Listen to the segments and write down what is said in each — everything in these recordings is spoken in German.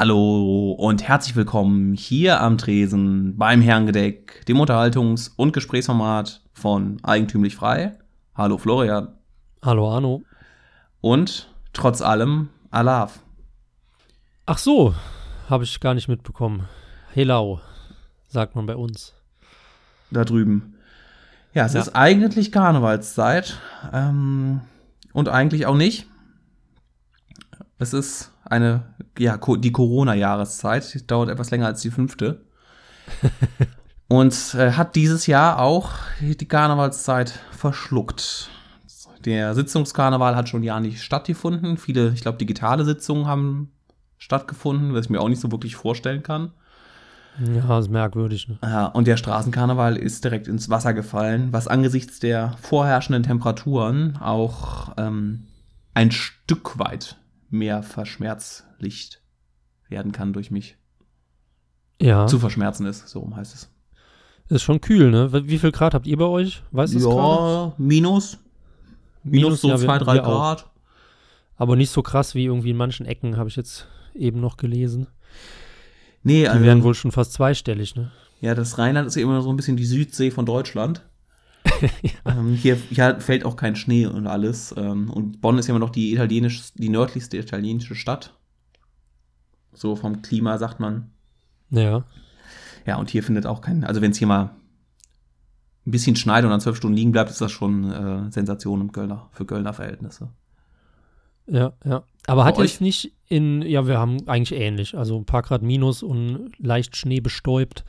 Hallo und herzlich willkommen hier am Tresen beim Herrengedeck, dem Unterhaltungs- und Gesprächsformat von Eigentümlich Frei. Hallo Florian. Hallo Arno. Und trotz allem Alav. Ach so, habe ich gar nicht mitbekommen. Helau, sagt man bei uns. Da drüben. Ja, es ja. ist eigentlich Karnevalszeit. Ähm, und eigentlich auch nicht. Es ist eine, ja, die Corona-Jahreszeit. Dauert etwas länger als die fünfte. und äh, hat dieses Jahr auch die Karnevalszeit verschluckt. Der Sitzungskarneval hat schon ja nicht stattgefunden. Viele, ich glaube, digitale Sitzungen haben stattgefunden, was ich mir auch nicht so wirklich vorstellen kann. Ja, ist merkwürdig. Ne? Ja, und der Straßenkarneval ist direkt ins Wasser gefallen, was angesichts der vorherrschenden Temperaturen auch ähm, ein Stück weit mehr verschmerzlicht werden kann durch mich. Ja. Zu verschmerzen ist, so rum heißt es. Ist schon kühl, ne? Wie viel Grad habt ihr bei euch? Weißt du Ja, grade? minus. Minus, minus so ja, zwei, drei Grad. Auch. Aber nicht so krass wie irgendwie in manchen Ecken, habe ich jetzt eben noch gelesen. Nee, die also, werden wohl schon fast zweistellig, ne? Ja, das Rheinland ist ja immer so ein bisschen die Südsee von Deutschland. ähm, hier, hier, fällt auch kein Schnee und alles. Ähm, und Bonn ist ja immer noch die italienisch, die nördlichste italienische Stadt. So vom Klima sagt man. Ja. Ja, und hier findet auch kein, also wenn es hier mal ein bisschen schneit und dann zwölf Stunden liegen bleibt, ist das schon äh, Sensation im Kölner, für Kölner Verhältnisse. Ja, ja. Aber hat jetzt nicht in, ja, wir haben eigentlich ähnlich, also ein paar Grad minus und leicht Schnee bestäubt,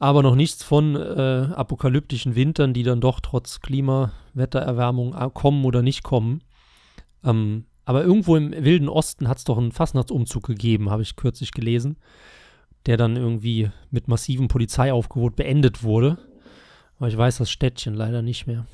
aber noch nichts von äh, apokalyptischen Wintern, die dann doch trotz Klimawettererwärmung äh, kommen oder nicht kommen. Ähm, aber irgendwo im wilden Osten hat es doch einen Fastnachtsumzug gegeben, habe ich kürzlich gelesen, der dann irgendwie mit massivem Polizeiaufgebot beendet wurde. Aber ich weiß das Städtchen leider nicht mehr.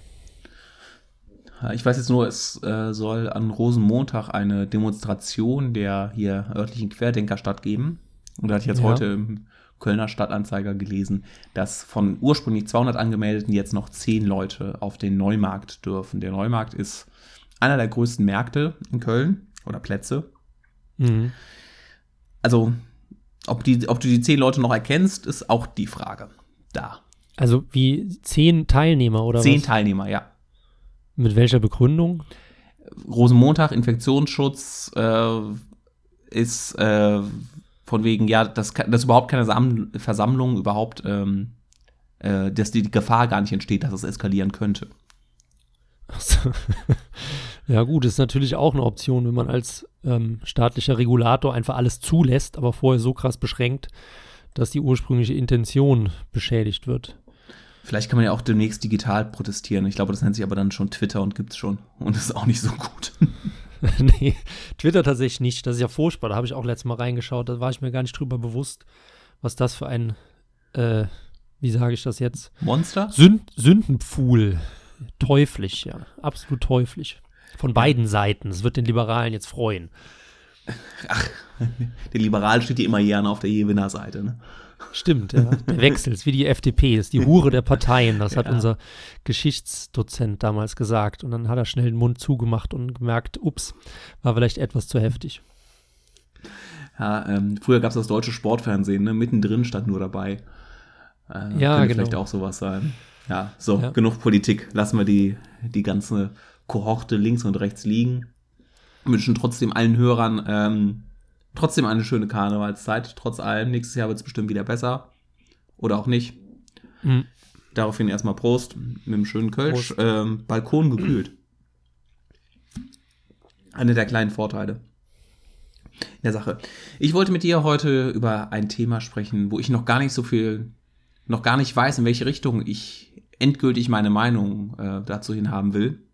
Ich weiß jetzt nur, es äh, soll an Rosenmontag eine Demonstration der hier örtlichen Querdenker stattgeben. Und da hatte ich jetzt ja. heute im Kölner Stadtanzeiger gelesen, dass von ursprünglich 200 Angemeldeten jetzt noch 10 Leute auf den Neumarkt dürfen. Der Neumarkt ist einer der größten Märkte in Köln oder Plätze. Mhm. Also, ob, die, ob du die 10 Leute noch erkennst, ist auch die Frage da. Also wie 10 Teilnehmer oder 10 was? Teilnehmer, ja. Mit welcher Begründung? Rosenmontag, Infektionsschutz äh, ist äh, von wegen, ja, dass, dass überhaupt keine Sam Versammlung überhaupt, ähm, äh, dass die, Gefahr gar nicht entsteht, dass es eskalieren könnte. So. ja, gut, ist natürlich auch eine Option, wenn man als ähm, staatlicher Regulator einfach alles zulässt, aber vorher so krass beschränkt, dass die ursprüngliche Intention beschädigt wird. Vielleicht kann man ja auch demnächst digital protestieren. Ich glaube, das nennt sich aber dann schon Twitter und gibt es schon. Und ist auch nicht so gut. nee, Twitter tatsächlich nicht. Das ist ja furchtbar. Da habe ich auch letztes Mal reingeschaut. Da war ich mir gar nicht drüber bewusst, was das für ein, äh, wie sage ich das jetzt? Monster? Sünd Sündenpfuhl. Teuflisch, ja. Absolut teuflisch. Von beiden Seiten. Das wird den Liberalen jetzt freuen. Ach, der Liberal steht ja immer gerne auf der Gewinnerseite, ne? Stimmt, ja. Der Wechsel ist wie die FDP, ist die Hure der Parteien. Das hat ja. unser Geschichtsdozent damals gesagt. Und dann hat er schnell den Mund zugemacht und gemerkt, ups, war vielleicht etwas zu heftig. Ja, ähm, früher gab es das deutsche Sportfernsehen, ne? mittendrin stand nur dabei. Äh, ja, könnte genau. vielleicht auch sowas sein. Ja, so, ja. genug Politik. Lassen wir die, die ganze Kohorte links und rechts liegen. Wünschen trotzdem allen Hörern ähm, trotzdem eine schöne Karnevalszeit, trotz allem. Nächstes Jahr wird es bestimmt wieder besser. Oder auch nicht. Mhm. Daraufhin erstmal Prost mit einem schönen Kölsch. Ähm, Balkon gekühlt. Eine der kleinen Vorteile der Sache. Ich wollte mit dir heute über ein Thema sprechen, wo ich noch gar nicht so viel, noch gar nicht weiß, in welche Richtung ich endgültig meine Meinung äh, dazu hin haben will.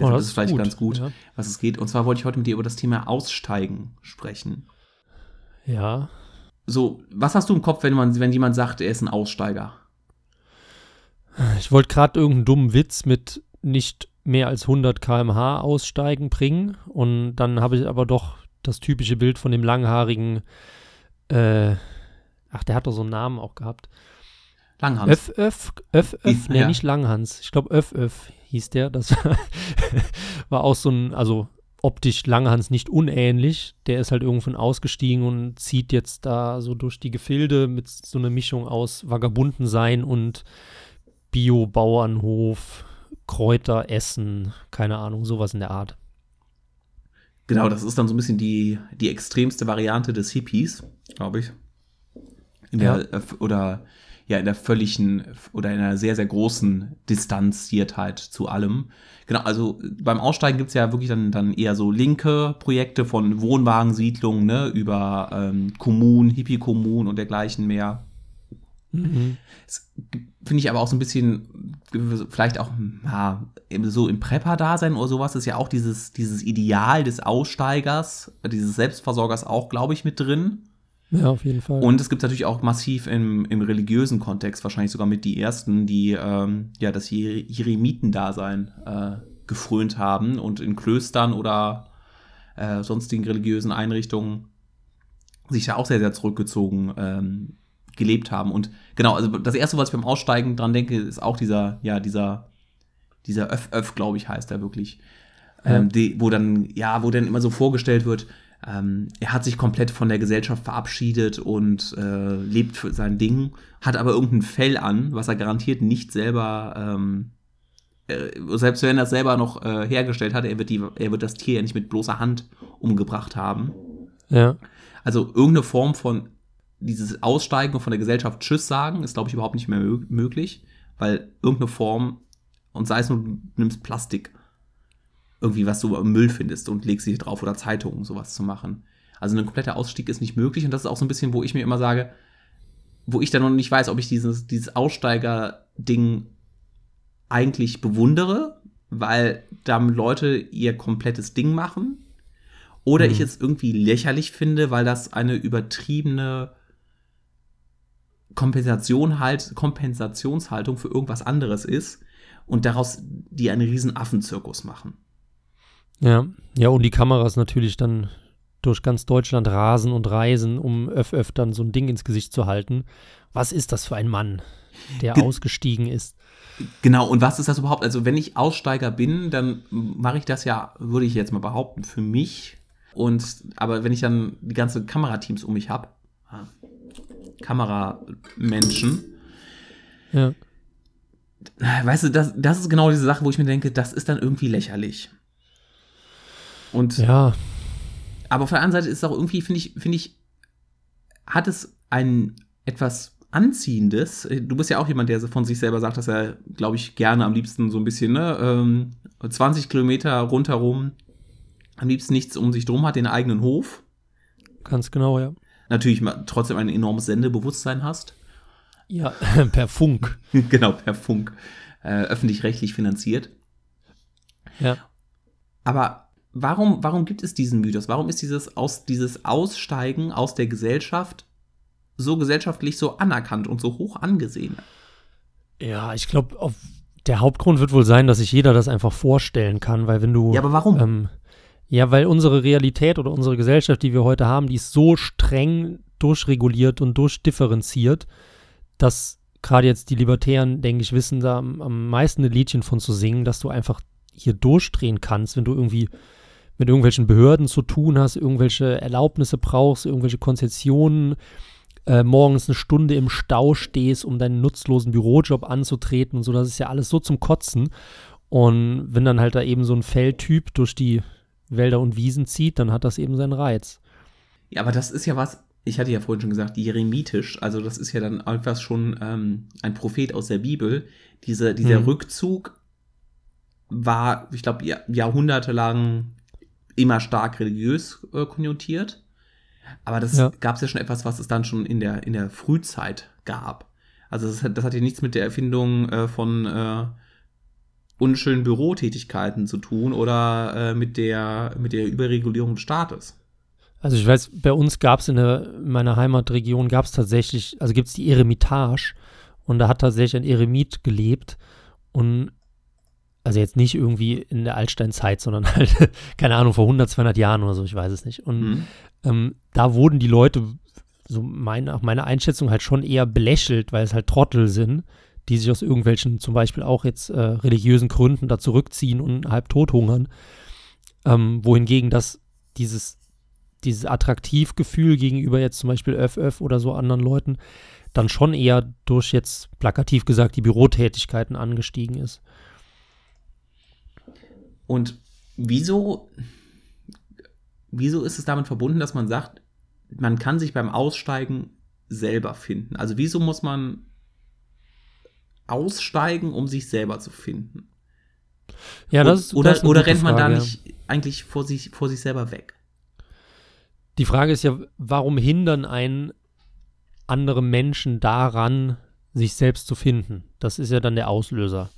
Deshalb oh, das ist vielleicht gut. ganz gut, ja. was es geht. Und zwar wollte ich heute mit dir über das Thema Aussteigen sprechen. Ja. So, was hast du im Kopf, wenn, man, wenn jemand sagt, er ist ein Aussteiger? Ich wollte gerade irgendeinen dummen Witz mit nicht mehr als 100 km/h aussteigen bringen. Und dann habe ich aber doch das typische Bild von dem langhaarigen, äh, ach, der hat doch so einen Namen auch gehabt. Langhans. Öff, Öff, Öff, Öff, nee, ja. nicht Langhans. Ich glaube Öff, Öff hieß der. Das war auch so ein, also optisch Langhans nicht unähnlich. Der ist halt irgendwann ausgestiegen und zieht jetzt da so durch die Gefilde mit so einer Mischung aus Vagabundensein und Bio-Bauernhof, Kräuter essen, keine Ahnung, sowas in der Art. Genau, das ist dann so ein bisschen die, die extremste Variante des Hippies, glaube ich. In der, ja. Oder ja, in der völligen oder in einer sehr, sehr großen Distanziertheit zu allem. Genau, also beim Aussteigen gibt es ja wirklich dann, dann eher so linke Projekte von Wohnwagensiedlungen, ne, über ähm, Kommunen, Hippie-Kommunen und dergleichen mehr. Mhm. Finde ich aber auch so ein bisschen, vielleicht auch ja, so im Prepper-Dasein oder sowas, ist ja auch dieses, dieses Ideal des Aussteigers, dieses Selbstversorgers auch, glaube ich, mit drin. Ja, auf jeden Fall. Und es gibt natürlich auch massiv im, im religiösen Kontext, wahrscheinlich sogar mit die ersten, die ähm, ja das Jeremitendasein äh, gefrönt haben und in Klöstern oder äh, sonstigen religiösen Einrichtungen sich da auch sehr, sehr zurückgezogen ähm, gelebt haben. Und genau, also das erste, was ich beim Aussteigen dran denke, ist auch dieser, ja, dieser, dieser Öff, Öff, glaube ich, heißt er wirklich. Ja. Ähm, die, wo dann, ja, wo dann immer so vorgestellt wird, ähm, er hat sich komplett von der Gesellschaft verabschiedet und äh, lebt für sein Ding, hat aber irgendein Fell an, was er garantiert nicht selber, ähm, äh, selbst wenn er es selber noch äh, hergestellt hat, er wird, die, er wird das Tier ja nicht mit bloßer Hand umgebracht haben. Ja. Also irgendeine Form von dieses Aussteigen und von der Gesellschaft Tschüss sagen, ist, glaube ich, überhaupt nicht mehr möglich, weil irgendeine Form, und sei es nur, du nimmst Plastik, irgendwie, was du im Müll findest und legst dich drauf oder Zeitungen, sowas zu machen. Also ein kompletter Ausstieg ist nicht möglich und das ist auch so ein bisschen, wo ich mir immer sage, wo ich dann noch nicht weiß, ob ich dieses, dieses Aussteiger-Ding eigentlich bewundere, weil da Leute ihr komplettes Ding machen. Oder mhm. ich es irgendwie lächerlich finde, weil das eine übertriebene Kompensation halt, Kompensationshaltung für irgendwas anderes ist und daraus die einen riesen Affenzirkus machen. Ja, ja, und die Kameras natürlich dann durch ganz Deutschland rasen und reisen, um öf öf dann so ein Ding ins Gesicht zu halten. Was ist das für ein Mann, der Ge ausgestiegen ist? Genau, und was ist das überhaupt? Also, wenn ich Aussteiger bin, dann mache ich das ja, würde ich jetzt mal behaupten, für mich. Und aber wenn ich dann die ganzen Kamerateams um mich habe, Kameramenschen. Ja. Weißt du, das, das ist genau diese Sache, wo ich mir denke, das ist dann irgendwie lächerlich. Und ja. Aber auf der anderen Seite ist es auch irgendwie, finde ich, finde ich, hat es ein etwas Anziehendes. Du bist ja auch jemand, der von sich selber sagt, dass er, glaube ich, gerne am liebsten so ein bisschen, ne, ähm, 20 Kilometer rundherum, am liebsten nichts um sich drum hat, den eigenen Hof. Ganz genau, ja natürlich trotzdem ein enormes Sendebewusstsein hast. Ja, per Funk. genau, per Funk. Äh, öffentlich-rechtlich finanziert. Ja. Aber warum, warum gibt es diesen Mythos? Warum ist dieses, aus, dieses Aussteigen aus der Gesellschaft so gesellschaftlich so anerkannt und so hoch angesehen? Ja, ich glaube, der Hauptgrund wird wohl sein, dass sich jeder das einfach vorstellen kann, weil wenn du. Ja, aber warum? Ähm, ja, weil unsere Realität oder unsere Gesellschaft, die wir heute haben, die ist so streng durchreguliert und durchdifferenziert, dass gerade jetzt die Libertären, denke ich, wissen da am, am meisten ein Liedchen von zu singen, dass du einfach hier durchdrehen kannst, wenn du irgendwie mit irgendwelchen Behörden zu tun hast, irgendwelche Erlaubnisse brauchst, irgendwelche Konzessionen, äh, morgens eine Stunde im Stau stehst, um deinen nutzlosen Bürojob anzutreten und so, das ist ja alles so zum Kotzen. Und wenn dann halt da eben so ein Feldtyp durch die Wälder und Wiesen zieht, dann hat das eben seinen Reiz. Ja, aber das ist ja was, ich hatte ja vorhin schon gesagt, jeremitisch, also das ist ja dann etwas schon ähm, ein Prophet aus der Bibel. Diese, dieser hm. Rückzug war, ich glaube, jahrhundertelang immer stark religiös äh, konjunktiert. Aber das ja. gab es ja schon etwas, was es dann schon in der, in der Frühzeit gab. Also das, das hat ja nichts mit der Erfindung äh, von äh, unschönen Bürotätigkeiten zu tun oder äh, mit, der, mit der Überregulierung des Staates. Also ich weiß, bei uns gab es in, in, meiner Heimatregion gab es tatsächlich, also gibt es die Eremitage und da hat tatsächlich ein Eremit gelebt und also jetzt nicht irgendwie in der Altsteinzeit, sondern halt, keine Ahnung, vor 100, 200 Jahren oder so, ich weiß es nicht. Und mhm. ähm, da wurden die Leute, so mein, nach meiner Einschätzung, halt schon eher belächelt, weil es halt Trottel sind, die sich aus irgendwelchen, zum Beispiel auch jetzt äh, religiösen Gründen da zurückziehen und halb tot hungern. Ähm, wohingegen das dieses, dieses Attraktivgefühl gegenüber jetzt zum Beispiel Öff oder so anderen Leuten dann schon eher durch jetzt plakativ gesagt die Bürotätigkeiten angestiegen ist. Und wieso, wieso ist es damit verbunden, dass man sagt, man kann sich beim Aussteigen selber finden? Also wieso muss man aussteigen, um sich selber zu finden? Ja, das, oder, das oder rennt man Frage, da nicht ja. eigentlich vor sich, vor sich selber weg? Die Frage ist ja, warum hindern einen andere Menschen daran, sich selbst zu finden? Das ist ja dann der Auslöser.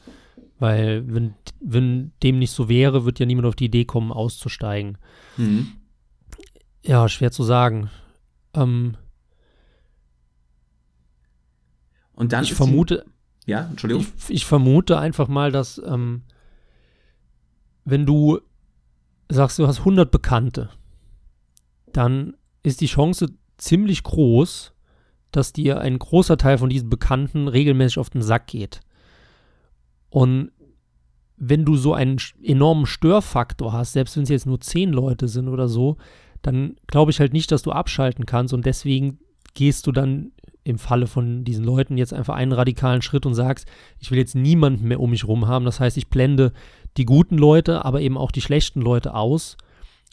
Weil, wenn, wenn dem nicht so wäre, wird ja niemand auf die Idee kommen, auszusteigen. Mhm. Ja, schwer zu sagen. Ähm, Und dann ich vermute, die, ja, Entschuldigung. Ich, ich, vermute einfach mal, dass ähm, wenn du sagst, du hast 100 Bekannte, dann ist die Chance ziemlich groß, dass dir ein großer Teil von diesen Bekannten regelmäßig auf den Sack geht. Und wenn du so einen enormen Störfaktor hast, selbst wenn es jetzt nur 10 Leute sind oder so, dann glaube ich halt nicht, dass du abschalten kannst und deswegen gehst du dann im Falle von diesen Leuten jetzt einfach einen radikalen Schritt und sagst, ich will jetzt niemanden mehr um mich rum haben. Das heißt, ich blende die guten Leute, aber eben auch die schlechten Leute aus.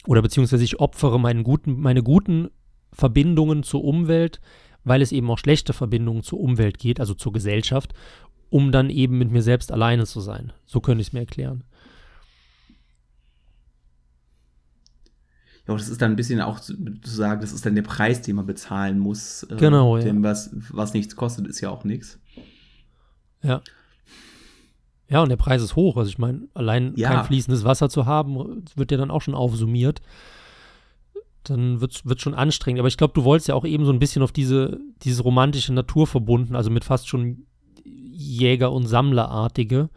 Oder beziehungsweise ich opfere guten, meine guten Verbindungen zur Umwelt, weil es eben auch schlechte Verbindungen zur Umwelt geht, also zur Gesellschaft, um dann eben mit mir selbst alleine zu sein. So könnte ich es mir erklären. Ja, das ist dann ein bisschen auch zu, sagen, das ist dann der Preis, den man bezahlen muss. Äh, genau, ja. Denn was, was nichts kostet, ist ja auch nichts. Ja. Ja, und der Preis ist hoch. Also ich meine, allein ja. kein fließendes Wasser zu haben, wird ja dann auch schon aufsummiert. Dann wird es schon anstrengend. Aber ich glaube, du wolltest ja auch eben so ein bisschen auf diese, diese romantische Natur verbunden, also mit fast schon Jäger- und Sammlerartige.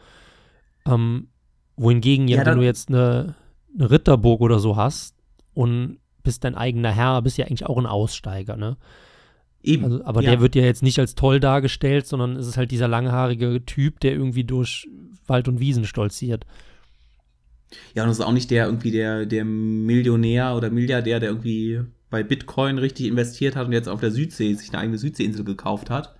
Ähm, wohingegen ja, wenn du jetzt eine, eine Ritterburg oder so hast und bist dein eigener Herr, bist ja eigentlich auch ein Aussteiger, ne? Eben. Also, aber ja. der wird ja jetzt nicht als toll dargestellt, sondern es ist halt dieser langhaarige Typ, der irgendwie durch Wald und Wiesen stolziert. Ja, und das ist auch nicht der irgendwie der, der Millionär oder Milliardär, der irgendwie bei Bitcoin richtig investiert hat und jetzt auf der Südsee sich eine eigene Südseeinsel gekauft hat.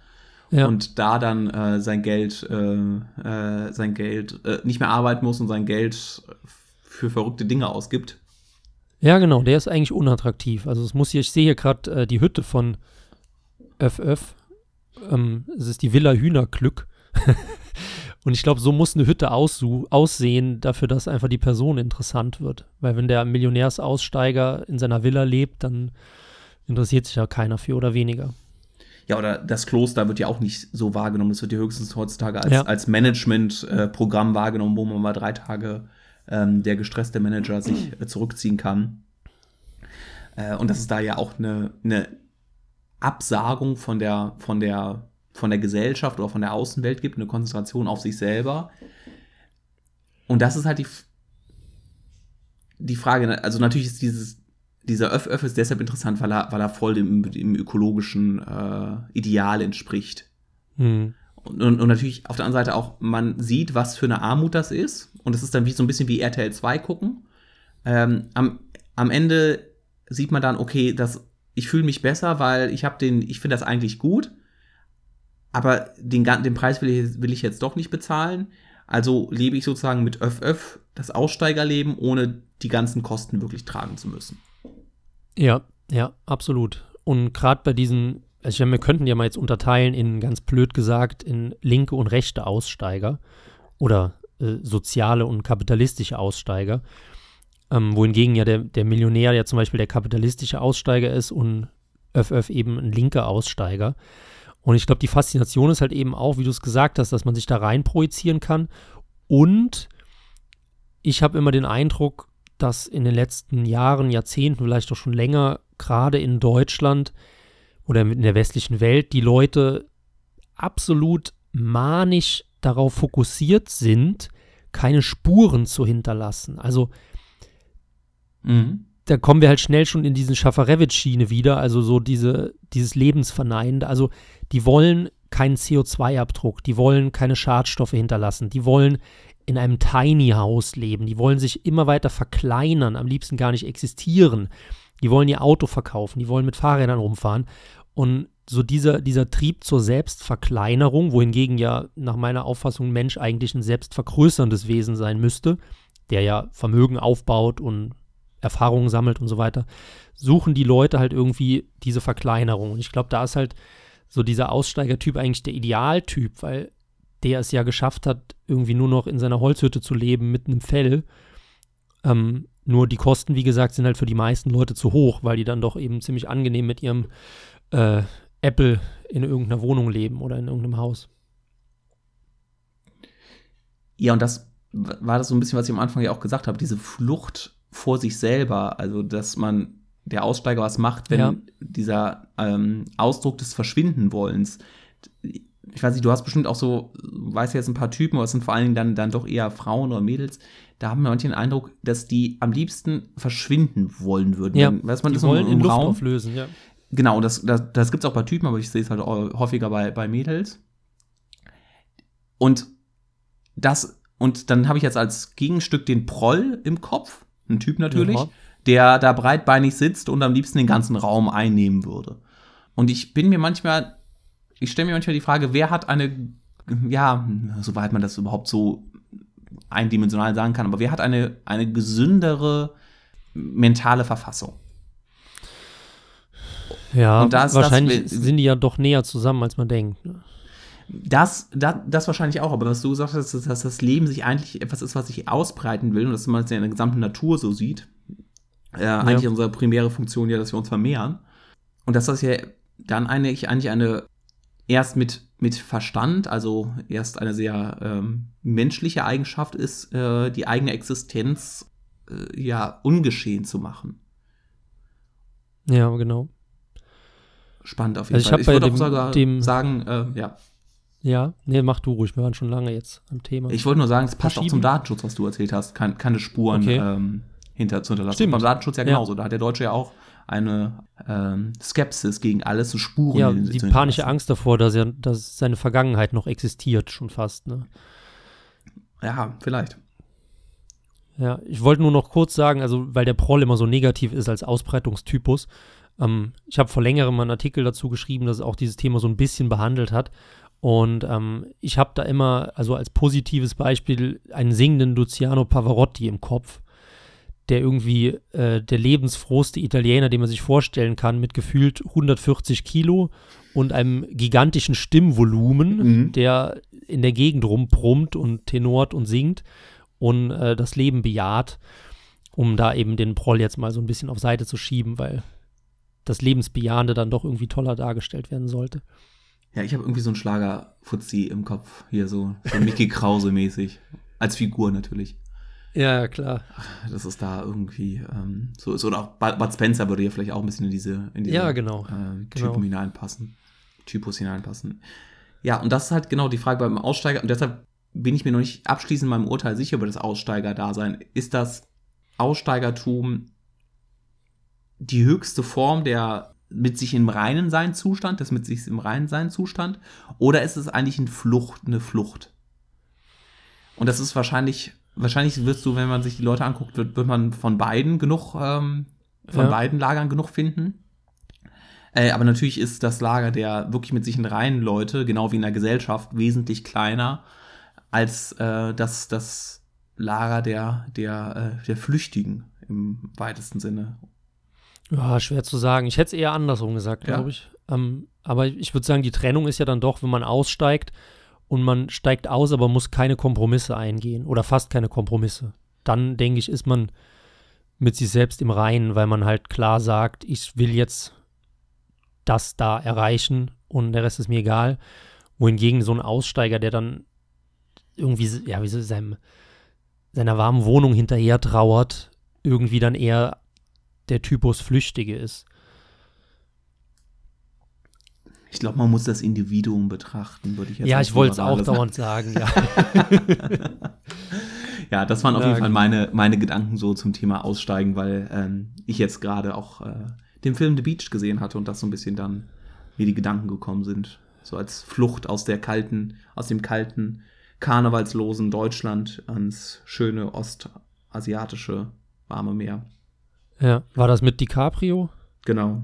Ja. Und da dann äh, sein Geld, äh, äh, sein Geld äh, nicht mehr arbeiten muss und sein Geld für verrückte Dinge ausgibt. Ja, genau, der ist eigentlich unattraktiv. Also es muss hier, ich sehe hier gerade äh, die Hütte von Öff. Ähm, es ist die Villa Hühnerglück. Und ich glaube, so muss eine Hütte aussehen, dafür, dass einfach die Person interessant wird. Weil wenn der Millionärsaussteiger in seiner Villa lebt, dann interessiert sich ja keiner für oder weniger. Ja, oder das Kloster wird ja auch nicht so wahrgenommen. Das wird ja höchstens heutzutage als, ja. als Management-Programm äh, wahrgenommen, wo man mal drei Tage ähm, der gestresste Manager sich äh, zurückziehen kann. Äh, und dass es da ja auch eine, eine Absagung von der, von der, von der Gesellschaft oder von der Außenwelt gibt, eine Konzentration auf sich selber. Und das ist halt die, die Frage, ne? also natürlich ist dieses, dieser Öff-Öff ist deshalb interessant, weil er, weil er voll dem, dem ökologischen äh, Ideal entspricht. Mhm. Und, und, natürlich auf der anderen Seite auch, man sieht, was für eine Armut das ist. Und es ist dann wie so ein bisschen wie RTL 2 gucken. Ähm, am, am Ende sieht man dann, okay, das ich fühle mich besser, weil ich habe den, ich finde das eigentlich gut, aber den, den Preis will ich, will ich jetzt doch nicht bezahlen. Also lebe ich sozusagen mit Öff Öff das Aussteigerleben, ohne die ganzen Kosten wirklich tragen zu müssen. Ja, ja, absolut. Und gerade bei diesen, also wir könnten ja mal jetzt unterteilen in, ganz blöd gesagt, in linke und rechte Aussteiger oder äh, soziale und kapitalistische Aussteiger. Ähm, wohingegen ja der, der Millionär ja zum Beispiel der kapitalistische Aussteiger ist und Öff eben ein linker Aussteiger. Und ich glaube, die Faszination ist halt eben auch, wie du es gesagt hast, dass man sich da rein projizieren kann. Und ich habe immer den Eindruck, dass in den letzten Jahren, Jahrzehnten, vielleicht auch schon länger, gerade in Deutschland oder in der westlichen Welt, die Leute absolut manisch darauf fokussiert sind, keine Spuren zu hinterlassen. Also Mhm. Da kommen wir halt schnell schon in diesen Schafarewitsch-Schiene wieder, also so diese, dieses Lebensverneinende. Also die wollen keinen CO2-Abdruck, die wollen keine Schadstoffe hinterlassen, die wollen in einem Tiny House leben. Die wollen sich immer weiter verkleinern, am liebsten gar nicht existieren. Die wollen ihr Auto verkaufen, die wollen mit Fahrrädern rumfahren. Und so dieser, dieser Trieb zur Selbstverkleinerung, wohingegen ja nach meiner Auffassung Mensch eigentlich ein selbstvergrößerndes Wesen sein müsste, der ja Vermögen aufbaut und Erfahrungen sammelt und so weiter, suchen die Leute halt irgendwie diese Verkleinerung. Und ich glaube, da ist halt so dieser Aussteigertyp eigentlich der Idealtyp, weil der es ja geschafft hat, irgendwie nur noch in seiner Holzhütte zu leben mit einem Fell. Ähm, nur die Kosten, wie gesagt, sind halt für die meisten Leute zu hoch, weil die dann doch eben ziemlich angenehm mit ihrem äh, Apple in irgendeiner Wohnung leben oder in irgendeinem Haus. Ja, und das war das so ein bisschen, was ich am Anfang ja auch gesagt habe, diese Flucht vor sich selber, also dass man der Aussteiger was macht, wenn ja. dieser ähm, Ausdruck des Verschwindenwollens. Ich weiß nicht, du hast bestimmt auch so, weißt jetzt ein paar Typen, aber es sind vor allen Dingen dann, dann doch eher Frauen oder Mädels, da haben wir manchmal den Eindruck, dass die am liebsten verschwinden wollen würden. Ja, weiß man, die wollen in Luft Raum. auflösen, ja. Genau, das, das, das gibt es auch bei Typen, aber ich sehe es halt häufiger bei, bei Mädels. Und das, und dann habe ich jetzt als Gegenstück den Proll im Kopf, ein Typ natürlich, ja. Der da breitbeinig sitzt und am liebsten den ganzen Raum einnehmen würde. Und ich bin mir manchmal, ich stelle mir manchmal die Frage, wer hat eine, ja, soweit man das überhaupt so eindimensional sagen kann, aber wer hat eine, eine gesündere mentale Verfassung? Ja, das, wahrscheinlich das, sind die ja doch näher zusammen, als man denkt. Ne? Das, das, das wahrscheinlich auch, aber was du gesagt hast, ist, dass das Leben sich eigentlich etwas ist, was sich ausbreiten will und dass man es in der gesamten Natur so sieht. Äh, ja. Eigentlich unsere primäre Funktion ja, dass wir uns vermehren. Und dass das ja dann eigentlich, eigentlich eine erst mit, mit Verstand, also erst eine sehr ähm, menschliche Eigenschaft ist, äh, die eigene Existenz äh, ja ungeschehen zu machen. Ja, genau. Spannend auf jeden also Fall. Ich, ich würde auch sogar dem, sagen, äh, ja. Ja, nee, mach du ruhig. Wir waren schon lange jetzt am Thema. Ich wollte nur sagen, es passt auch zum Datenschutz, was du erzählt hast. Keine, keine Spuren okay. ähm, hinter zu hinterlassen. Stimmt. Beim Datenschutz ja genauso. Ja. Da hat der Deutsche ja auch eine ähm, Skepsis gegen alles, so Spuren. Ja, die panische Angst davor, dass, er, dass seine Vergangenheit noch existiert, schon fast. Ne? Ja, vielleicht. Ja, ich wollte nur noch kurz sagen, also weil der Proll immer so negativ ist als Ausbreitungstypus. Ähm, ich habe vor längerem einen Artikel dazu geschrieben, dass auch dieses Thema so ein bisschen behandelt hat. Und ähm, ich habe da immer, also als positives Beispiel, einen singenden Luciano Pavarotti im Kopf, der irgendwie äh, der lebensfrohste Italiener, den man sich vorstellen kann, mit gefühlt 140 Kilo und einem gigantischen Stimmvolumen, mhm. der in der Gegend rumbrummt und tenort und singt und äh, das Leben bejaht, um da eben den Proll jetzt mal so ein bisschen auf Seite zu schieben, weil das Lebensbejahende dann doch irgendwie toller dargestellt werden sollte. Ja, ich habe irgendwie so einen Schlager-Fuzzi im Kopf, hier so, so Mickey Krause-mäßig. Als Figur natürlich. Ja, klar. Das ist da irgendwie ähm, so ist. Oder auch Bud Spencer würde ja vielleicht auch ein bisschen in diese, in diese ja, genau. Äh, Typen genau. hineinpassen. Typus hineinpassen. Ja, und das ist halt genau die Frage beim Aussteiger. Und deshalb bin ich mir noch nicht abschließend in meinem Urteil sicher über das Aussteiger-Dasein. Ist das Aussteigertum die höchste Form der mit sich im reinen sein Zustand, des mit sich im reinen sein Zustand, oder ist es eigentlich eine Flucht, eine Flucht? Und das ist wahrscheinlich, wahrscheinlich wirst du, wenn man sich die Leute anguckt, wird, wird man von beiden genug, ähm, von ja. beiden Lagern genug finden. Äh, aber natürlich ist das Lager der wirklich mit sich in reinen Leute, genau wie in der Gesellschaft, wesentlich kleiner als äh, das, das Lager der, der, äh, der Flüchtigen im weitesten Sinne. Ja, schwer zu sagen. Ich hätte es eher andersrum gesagt, glaube ja. ich. Ähm, aber ich würde sagen, die Trennung ist ja dann doch, wenn man aussteigt und man steigt aus, aber muss keine Kompromisse eingehen oder fast keine Kompromisse. Dann, denke ich, ist man mit sich selbst im Reinen, weil man halt klar sagt, ich will jetzt das da erreichen und der Rest ist mir egal. Wohingegen so ein Aussteiger, der dann irgendwie, ja, wie so seinem, seiner warmen Wohnung hinterher trauert, irgendwie dann eher der Typus Flüchtige ist. Ich glaube, man muss das Individuum betrachten, würde ich jetzt Ja, ich wollte es auch sagen. dauernd sagen, ja. ja, das waren auf jeden Fall meine, meine Gedanken so zum Thema Aussteigen, weil ähm, ich jetzt gerade auch äh, den Film The Beach gesehen hatte und das so ein bisschen dann mir die Gedanken gekommen sind. So als Flucht aus der kalten, aus dem kalten karnevalslosen Deutschland ans schöne ostasiatische warme Meer. Ja, war das mit DiCaprio? Genau.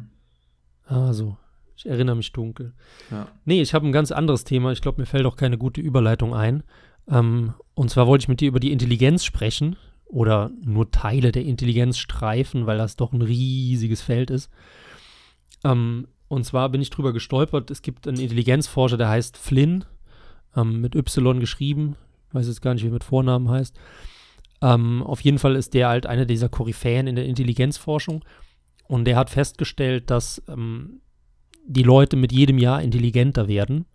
Ah, so. Ich erinnere mich dunkel. Ja. Nee, ich habe ein ganz anderes Thema. Ich glaube, mir fällt auch keine gute Überleitung ein. Ähm, und zwar wollte ich mit dir über die Intelligenz sprechen oder nur Teile der Intelligenz streifen, weil das doch ein riesiges Feld ist. Ähm, und zwar bin ich drüber gestolpert. Es gibt einen Intelligenzforscher, der heißt Flynn, ähm, mit Y geschrieben. Ich weiß jetzt gar nicht, wie er mit Vornamen heißt. Ähm, auf jeden Fall ist der halt einer dieser Koryphäen in der Intelligenzforschung. Und der hat festgestellt, dass ähm, die Leute mit jedem Jahr intelligenter werden.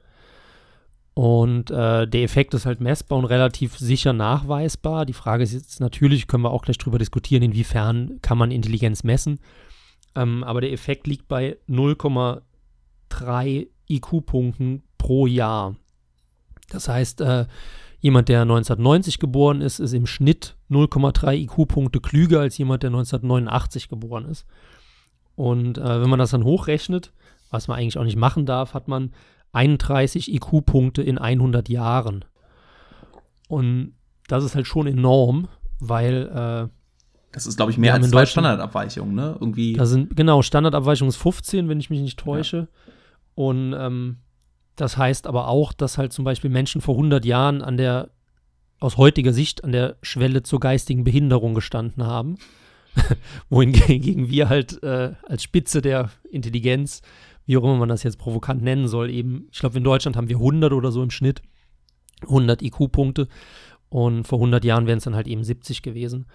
Und äh, der Effekt ist halt messbar und relativ sicher nachweisbar. Die Frage ist jetzt natürlich, können wir auch gleich drüber diskutieren, inwiefern kann man Intelligenz messen. Ähm, aber der Effekt liegt bei 0,3 IQ-Punkten pro Jahr. Das heißt, äh, jemand, der 1990 geboren ist, ist im Schnitt 0,3 IQ-Punkte klüger als jemand, der 1989 geboren ist. Und äh, wenn man das dann hochrechnet, was man eigentlich auch nicht machen darf, hat man 31 IQ-Punkte in 100 Jahren. Und das ist halt schon enorm, weil äh, das ist, glaube ich, mehr als zwei Standardabweichungen, ne? Irgendwie. Da sind, genau, Standardabweichung ist 15, wenn ich mich nicht täusche. Ja. Und ähm, das heißt aber auch, dass halt zum Beispiel Menschen vor 100 Jahren an der, aus heutiger Sicht, an der Schwelle zur geistigen Behinderung gestanden haben. Wohingegen wir halt äh, als Spitze der Intelligenz wie auch immer man das jetzt provokant nennen soll, eben, ich glaube, in Deutschland haben wir 100 oder so im Schnitt, 100 IQ-Punkte und vor 100 Jahren wären es dann halt eben 70 gewesen.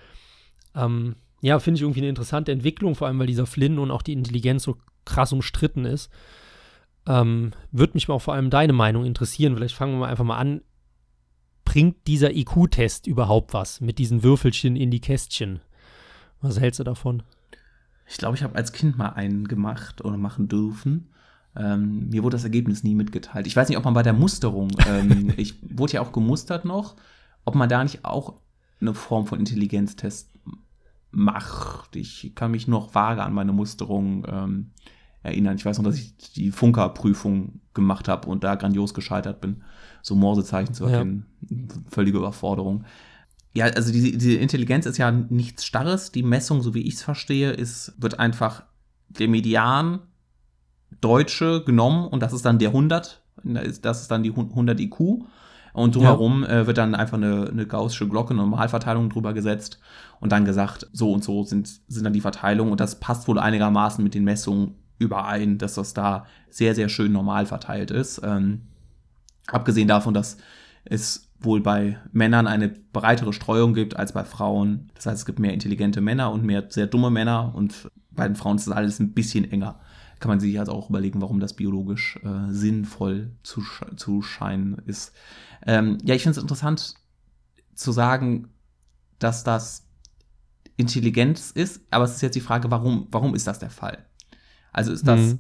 Ähm, ja, finde ich irgendwie eine interessante Entwicklung, vor allem weil dieser Flynn und auch die Intelligenz so krass umstritten ist. Ähm, Würde mich mal auch vor allem deine Meinung interessieren. Vielleicht fangen wir mal einfach mal an. Bringt dieser IQ-Test überhaupt was mit diesen Würfelchen in die Kästchen? Was hältst du davon? Ich glaube, ich habe als Kind mal einen gemacht oder machen dürfen. Ähm, mir wurde das Ergebnis nie mitgeteilt. Ich weiß nicht, ob man bei der Musterung, ähm, ich wurde ja auch gemustert noch, ob man da nicht auch eine Form von Intelligenztest macht. Ich kann mich noch vage an meine Musterung ähm, erinnern. Ich weiß noch, dass ich die Funkerprüfung gemacht habe und da grandios gescheitert bin, so Morsezeichen zu erkennen. Ja. Völlige Überforderung. Ja, also diese, diese Intelligenz ist ja nichts Starres. Die Messung, so wie ich es verstehe, ist, wird einfach der Median Deutsche genommen und das ist dann der 100. Das ist dann die 100 IQ. Und drumherum ja. äh, wird dann einfach eine, eine gaußsche Glocke, eine Normalverteilung drüber gesetzt und dann gesagt, so und so sind, sind dann die Verteilungen. Und das passt wohl einigermaßen mit den Messungen überein, dass das da sehr, sehr schön normal verteilt ist. Ähm, abgesehen davon, dass es wohl bei Männern eine breitere Streuung gibt als bei Frauen. Das heißt, es gibt mehr intelligente Männer und mehr sehr dumme Männer und bei den Frauen ist das alles ein bisschen enger. Kann man sich also auch überlegen, warum das biologisch äh, sinnvoll zu, zu scheinen ist. Ähm, ja, ich finde es interessant zu sagen, dass das Intelligenz ist, aber es ist jetzt die Frage, warum, warum ist das der Fall? Also ist das mhm.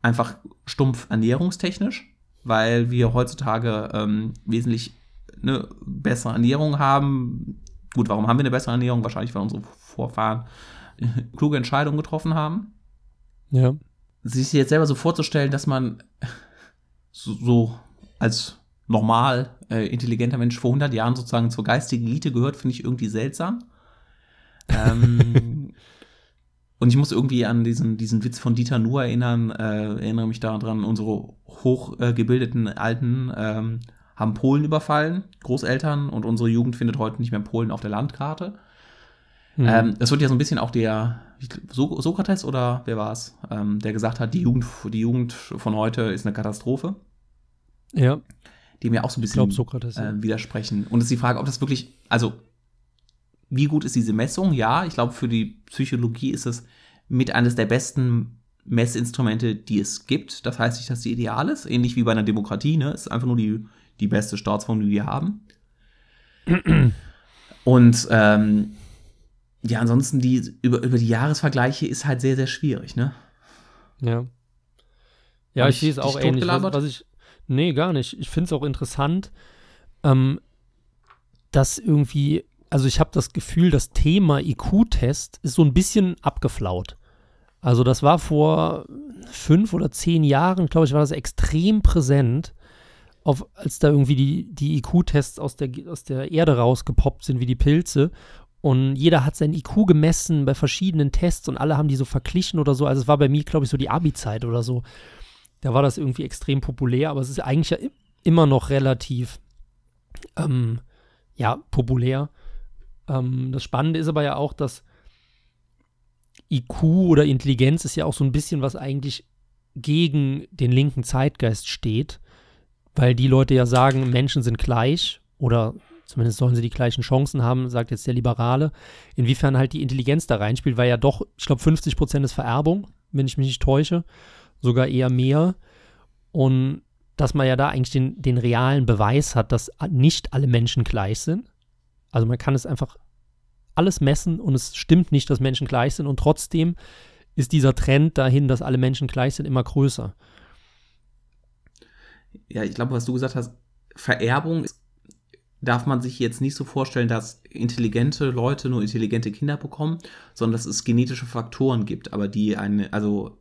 einfach stumpf ernährungstechnisch, weil wir heutzutage ähm, wesentlich eine bessere Ernährung haben. Gut, warum haben wir eine bessere Ernährung? Wahrscheinlich, weil unsere Vorfahren kluge Entscheidungen getroffen haben. Ja. Sich jetzt selber so vorzustellen, dass man so, so als normal äh, intelligenter Mensch vor 100 Jahren sozusagen zur geistigen Elite gehört, finde ich irgendwie seltsam. ähm, und ich muss irgendwie an diesen, diesen Witz von Dieter Nuhr erinnern, äh, erinnere mich daran, unsere hochgebildeten äh, Alten ähm, haben Polen überfallen, Großeltern, und unsere Jugend findet heute nicht mehr Polen auf der Landkarte. Mhm. Ähm, es wird ja so ein bisschen auch der so Sokrates oder wer war es, ähm, der gesagt hat, die Jugend, die Jugend von heute ist eine Katastrophe. Ja. Die mir auch so ein bisschen Sokrates, ja. äh, widersprechen. Und es ist die Frage, ob das wirklich, also wie gut ist diese Messung? Ja, ich glaube, für die Psychologie ist es mit eines der besten Messinstrumente, die es gibt. Das heißt nicht, dass sie ideal ist, ähnlich wie bei einer Demokratie. Ne? Es ist einfach nur die die beste Staatsform, die wir haben. Und ähm, ja, ansonsten die über, über die Jahresvergleiche ist halt sehr, sehr schwierig, ne? Ja. Ja, Hab ich, sehe es auch ähnlich. Was, was ich, nee, gar nicht. Ich finde es auch interessant, ähm, dass irgendwie, also ich habe das Gefühl, das Thema IQ-Test ist so ein bisschen abgeflaut. Also das war vor fünf oder zehn Jahren, glaube ich, war das extrem präsent. Auf, als da irgendwie die, die IQ-Tests aus der, aus der Erde rausgepoppt sind, wie die Pilze. Und jeder hat sein IQ gemessen bei verschiedenen Tests und alle haben die so verglichen oder so. Also es war bei mir, glaube ich, so die Abi-Zeit oder so. Da war das irgendwie extrem populär, aber es ist eigentlich ja immer noch relativ, ähm, ja, populär. Ähm, das Spannende ist aber ja auch, dass IQ oder Intelligenz ist ja auch so ein bisschen, was eigentlich gegen den linken Zeitgeist steht, weil die Leute ja sagen, Menschen sind gleich oder zumindest sollen sie die gleichen Chancen haben, sagt jetzt der Liberale. Inwiefern halt die Intelligenz da reinspielt, weil ja doch, ich glaube, 50 Prozent ist Vererbung, wenn ich mich nicht täusche, sogar eher mehr. Und dass man ja da eigentlich den, den realen Beweis hat, dass nicht alle Menschen gleich sind. Also man kann es einfach alles messen und es stimmt nicht, dass Menschen gleich sind und trotzdem ist dieser Trend dahin, dass alle Menschen gleich sind, immer größer. Ja, ich glaube, was du gesagt hast, Vererbung darf man sich jetzt nicht so vorstellen, dass intelligente Leute nur intelligente Kinder bekommen, sondern dass es genetische Faktoren gibt, aber die eine, also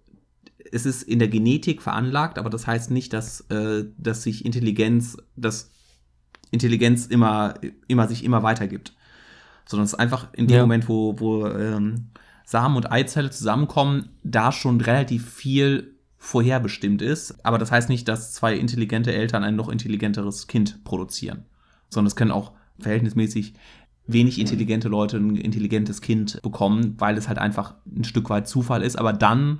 es ist in der Genetik veranlagt, aber das heißt nicht, dass, äh, dass sich Intelligenz, dass Intelligenz immer, immer sich immer weitergibt. Sondern es ist einfach in dem ja. Moment, wo, wo ähm, Samen und Eizelle zusammenkommen, da schon relativ viel vorherbestimmt ist. Aber das heißt nicht, dass zwei intelligente Eltern ein noch intelligenteres Kind produzieren. Sondern es können auch verhältnismäßig wenig intelligente Leute ein intelligentes Kind bekommen, weil es halt einfach ein Stück weit Zufall ist, aber dann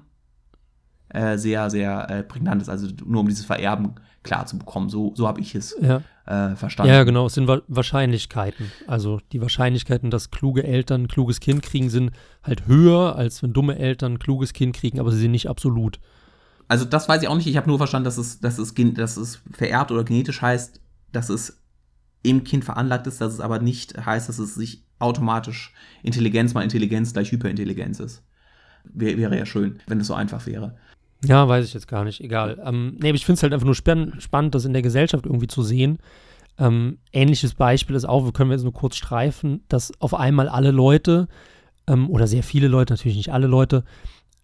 äh, sehr, sehr äh, prägnant ist. Also nur um dieses Vererben klar zu bekommen. So, so habe ich es ja. äh, verstanden. Ja, genau. Es sind Wa Wahrscheinlichkeiten. Also die Wahrscheinlichkeiten, dass kluge Eltern ein kluges Kind kriegen, sind halt höher, als wenn dumme Eltern ein kluges Kind kriegen, aber sie sind nicht absolut. Also das weiß ich auch nicht. Ich habe nur verstanden, dass es, dass, es, dass es vererbt oder genetisch heißt, dass es im Kind veranlagt ist, dass es aber nicht heißt, dass es sich automatisch Intelligenz mal Intelligenz gleich Hyperintelligenz ist. Wäre ja schön, wenn es so einfach wäre. Ja, weiß ich jetzt gar nicht. Egal. Ähm, nee, ich finde es halt einfach nur spann spannend, das in der Gesellschaft irgendwie zu sehen. Ähm, ähnliches Beispiel ist auch, wir können jetzt nur kurz streifen, dass auf einmal alle Leute ähm, oder sehr viele Leute, natürlich nicht alle Leute,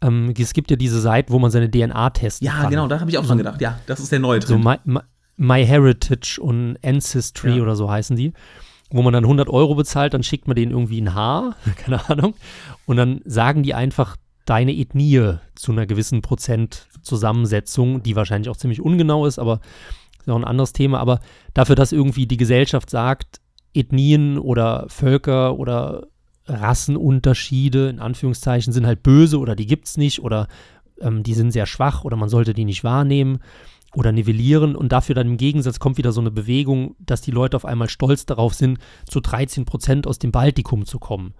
ähm, es gibt ja diese Seite, wo man seine DNA testen ja, kann. Ja, genau, da habe ich auch dran gedacht. Ja, das ist der neue Trend. So My, My, My Heritage und Ancestry ja. oder so heißen die wo man dann 100 Euro bezahlt, dann schickt man denen irgendwie ein Haar, keine Ahnung, und dann sagen die einfach deine Ethnie zu einer gewissen Prozentzusammensetzung, die wahrscheinlich auch ziemlich ungenau ist, aber ist auch ein anderes Thema. Aber dafür, dass irgendwie die Gesellschaft sagt, Ethnien oder Völker oder Rassenunterschiede in Anführungszeichen sind halt böse oder die gibt es nicht oder ähm, die sind sehr schwach oder man sollte die nicht wahrnehmen oder nivellieren und dafür dann im Gegensatz kommt wieder so eine Bewegung, dass die Leute auf einmal stolz darauf sind, zu 13 Prozent aus dem Baltikum zu kommen.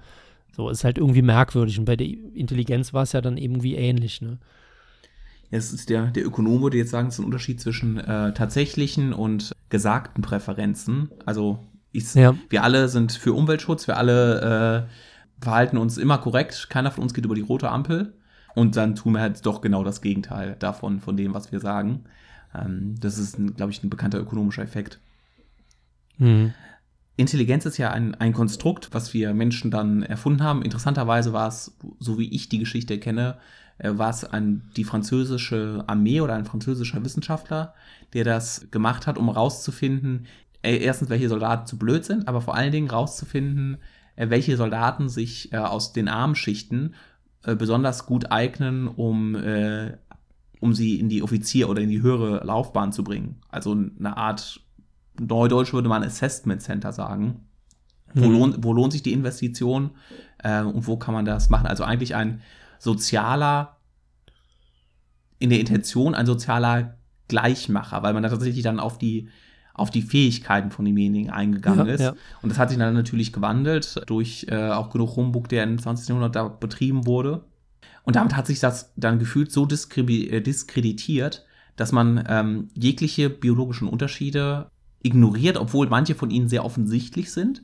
So, ist halt irgendwie merkwürdig. Und bei der Intelligenz war es ja dann irgendwie ähnlich, ne? Es ist der, der Ökonom würde jetzt sagen, es ist ein Unterschied zwischen äh, tatsächlichen und gesagten Präferenzen. Also ich, ja. wir alle sind für Umweltschutz, wir alle äh, verhalten uns immer korrekt, keiner von uns geht über die rote Ampel. Und dann tun wir halt doch genau das Gegenteil davon, von dem, was wir sagen. Ähm, das ist, glaube ich, ein bekannter ökonomischer Effekt. Mhm. Intelligenz ist ja ein, ein Konstrukt, was wir Menschen dann erfunden haben. Interessanterweise war es, so wie ich die Geschichte kenne, äh, war es ein, die französische Armee oder ein französischer Wissenschaftler, der das gemacht hat, um rauszufinden, äh, erstens, welche Soldaten zu blöd sind, aber vor allen Dingen rauszufinden, äh, welche Soldaten sich aus den Armschichten besonders gut eignen, um, um sie in die Offizier- oder in die höhere Laufbahn zu bringen. Also eine Art Neudeutsch würde man Assessment Center sagen. Wo, mhm. lohnt, wo lohnt sich die Investition äh, und wo kann man das machen? Also eigentlich ein sozialer, in der Intention ein sozialer Gleichmacher, weil man da tatsächlich dann auf die, auf die Fähigkeiten von demjenigen eingegangen ja, ist. Ja. Und das hat sich dann natürlich gewandelt durch äh, auch genug Humbug, der im 20. Jahrhundert da betrieben wurde. Und damit hat sich das dann gefühlt so äh, diskreditiert, dass man ähm, jegliche biologischen Unterschiede ignoriert, obwohl manche von ihnen sehr offensichtlich sind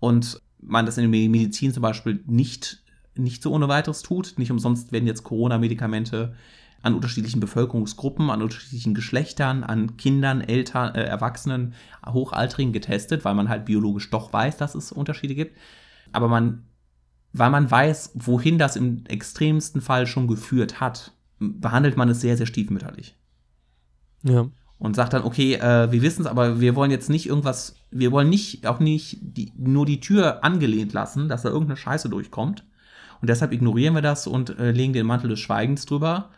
und man das in der Medizin zum Beispiel nicht, nicht so ohne weiteres tut. Nicht umsonst werden jetzt Corona-Medikamente an unterschiedlichen Bevölkerungsgruppen, an unterschiedlichen Geschlechtern, an Kindern, Eltern, äh, Erwachsenen, Hochaltrigen getestet, weil man halt biologisch doch weiß, dass es Unterschiede gibt. Aber man, weil man weiß, wohin das im extremsten Fall schon geführt hat, behandelt man es sehr, sehr stiefmütterlich. Ja. und sagt dann, okay, äh, wir wissen es, aber wir wollen jetzt nicht irgendwas, wir wollen nicht, auch nicht die, nur die Tür angelehnt lassen, dass da irgendeine Scheiße durchkommt. Und deshalb ignorieren wir das und äh, legen den Mantel des Schweigens drüber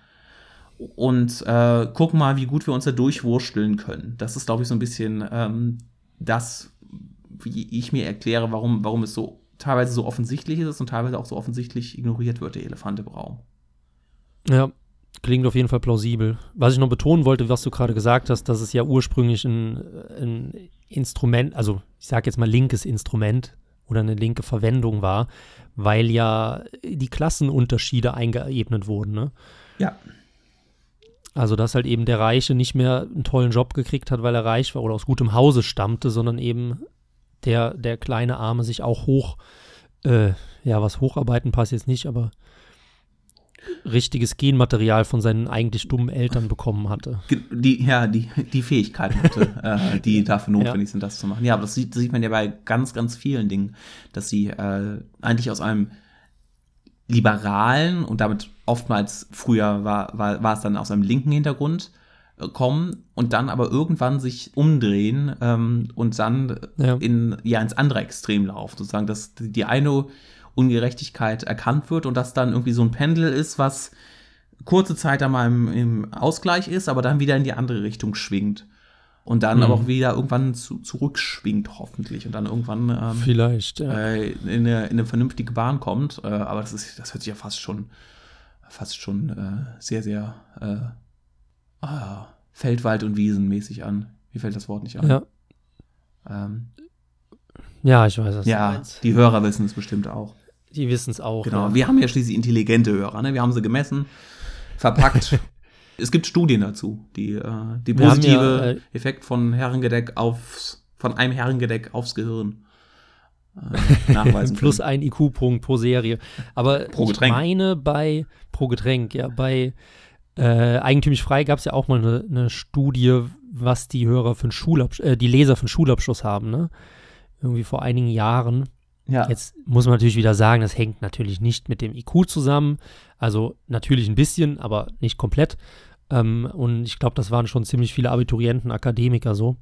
und äh, gucken mal, wie gut wir uns da durchwursteln können. Das ist, glaube ich, so ein bisschen ähm, das, wie ich mir erkläre, warum, warum es so teilweise so offensichtlich ist und teilweise auch so offensichtlich ignoriert wird, der Elefant im Raum. Ja, klingt auf jeden Fall plausibel. Was ich noch betonen wollte, was du gerade gesagt hast, dass es ja ursprünglich ein, ein Instrument, also ich sage jetzt mal linkes Instrument oder eine linke Verwendung war, weil ja die Klassenunterschiede eingeebnet wurden. Ne? Ja. Also, dass halt eben der Reiche nicht mehr einen tollen Job gekriegt hat, weil er reich war oder aus gutem Hause stammte, sondern eben der, der kleine Arme sich auch hoch, äh, ja, was hocharbeiten passt jetzt nicht, aber richtiges Genmaterial von seinen eigentlich dummen Eltern bekommen hatte. Die, ja, die, die Fähigkeiten hatte, äh, die dafür notwendig ja. sind, das zu machen. Ja, aber das sieht, das sieht man ja bei ganz, ganz vielen Dingen, dass sie äh, eigentlich aus einem liberalen und damit oftmals früher war, war, war es dann aus einem linken Hintergrund äh, kommen und dann aber irgendwann sich umdrehen ähm, und dann ja. in ja ins andere Extrem laufen, sozusagen, dass die eine Ungerechtigkeit erkannt wird und das dann irgendwie so ein Pendel ist, was kurze Zeit einmal im, im Ausgleich ist, aber dann wieder in die andere Richtung schwingt. Und dann mhm. aber auch wieder irgendwann zu, zurückschwingt, hoffentlich. Und dann irgendwann ähm, vielleicht ja. äh, in, eine, in, eine, vernünftige Bahn kommt. Äh, aber das, ist, das hört sich ja fast schon, fast schon äh, sehr, sehr äh, ah, Feldwald- und Wiesenmäßig an. Mir fällt das Wort nicht an. Ja. Ähm, ja, ich weiß es. Ja, die Hörer wissen es bestimmt auch. Die wissen es auch. Genau. Ja. Wir haben ja schließlich intelligente Hörer. Ne? Wir haben sie gemessen, verpackt. es gibt Studien dazu, die äh, die positive ja, äh, Effekt von Herrengedeck aufs, von einem Herrengedeck aufs Gehirn äh, nachweisen. Plus ein IQ-Punkt pro Serie. Aber pro ich meine bei pro Getränk, ja, bei äh, Eigentümlich frei gab es ja auch mal eine, eine, Studie, was die Hörer für einen Schulabschluss, äh, die Leser für einen Schulabschluss haben, ne? Irgendwie vor einigen Jahren. Ja. Jetzt muss man natürlich wieder sagen, das hängt natürlich nicht mit dem IQ zusammen. Also natürlich ein bisschen, aber nicht komplett. Ähm, und ich glaube, das waren schon ziemlich viele Abiturienten, Akademiker so.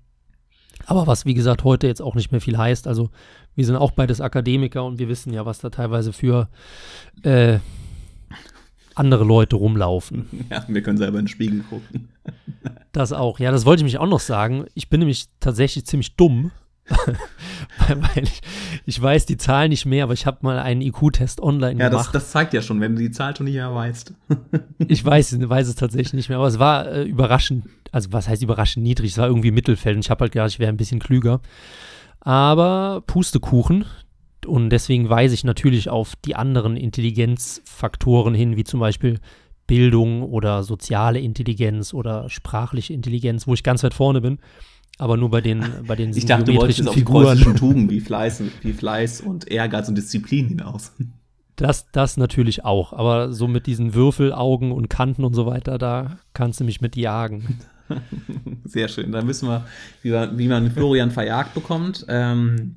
Aber was, wie gesagt, heute jetzt auch nicht mehr viel heißt. Also wir sind auch beides Akademiker und wir wissen ja, was da teilweise für äh, andere Leute rumlaufen. Ja, wir können selber in den Spiegel gucken. Das auch. Ja, das wollte ich mich auch noch sagen. Ich bin nämlich tatsächlich ziemlich dumm. Weil ich, ich weiß die Zahl nicht mehr, aber ich habe mal einen IQ-Test online ja, gemacht. Ja, das, das, zeigt ja schon, wenn du die Zahl schon nicht mehr weißt. ich weiß, weiß es tatsächlich nicht mehr, aber es war äh, überraschend, also was heißt überraschend niedrig, es war irgendwie Mittelfeld und ich habe halt gedacht, ich wäre ein bisschen klüger. Aber Pustekuchen, und deswegen weise ich natürlich auf die anderen Intelligenzfaktoren hin, wie zum Beispiel Bildung oder soziale Intelligenz oder sprachliche Intelligenz, wo ich ganz weit vorne bin. Aber nur bei den, bei den ich dachte, symmetrischen Figuren. Tugend wie Fleiß, wie Fleiß und Ehrgeiz und Disziplin hinaus. Das, das natürlich auch. Aber so mit diesen Würfelaugen und Kanten und so weiter, da kannst du mich mit jagen. Sehr schön. Dann wissen wir, wie man, wie man Florian verjagt bekommt. Ähm,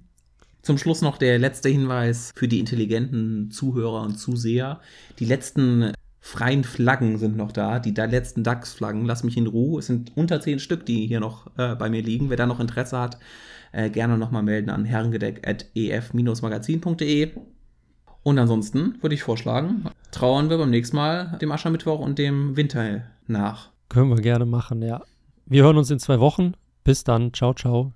zum Schluss noch der letzte Hinweis für die intelligenten Zuhörer und Zuseher. Die letzten freien Flaggen sind noch da, die letzten DAX-Flaggen. Lass mich in Ruhe. Es sind unter zehn Stück, die hier noch äh, bei mir liegen. Wer da noch Interesse hat, äh, gerne nochmal melden an herrengedeck.ef-magazin.de. Und ansonsten würde ich vorschlagen, trauern wir beim nächsten Mal dem Aschermittwoch und dem Winter nach. Können wir gerne machen, ja. Wir hören uns in zwei Wochen. Bis dann. Ciao, ciao.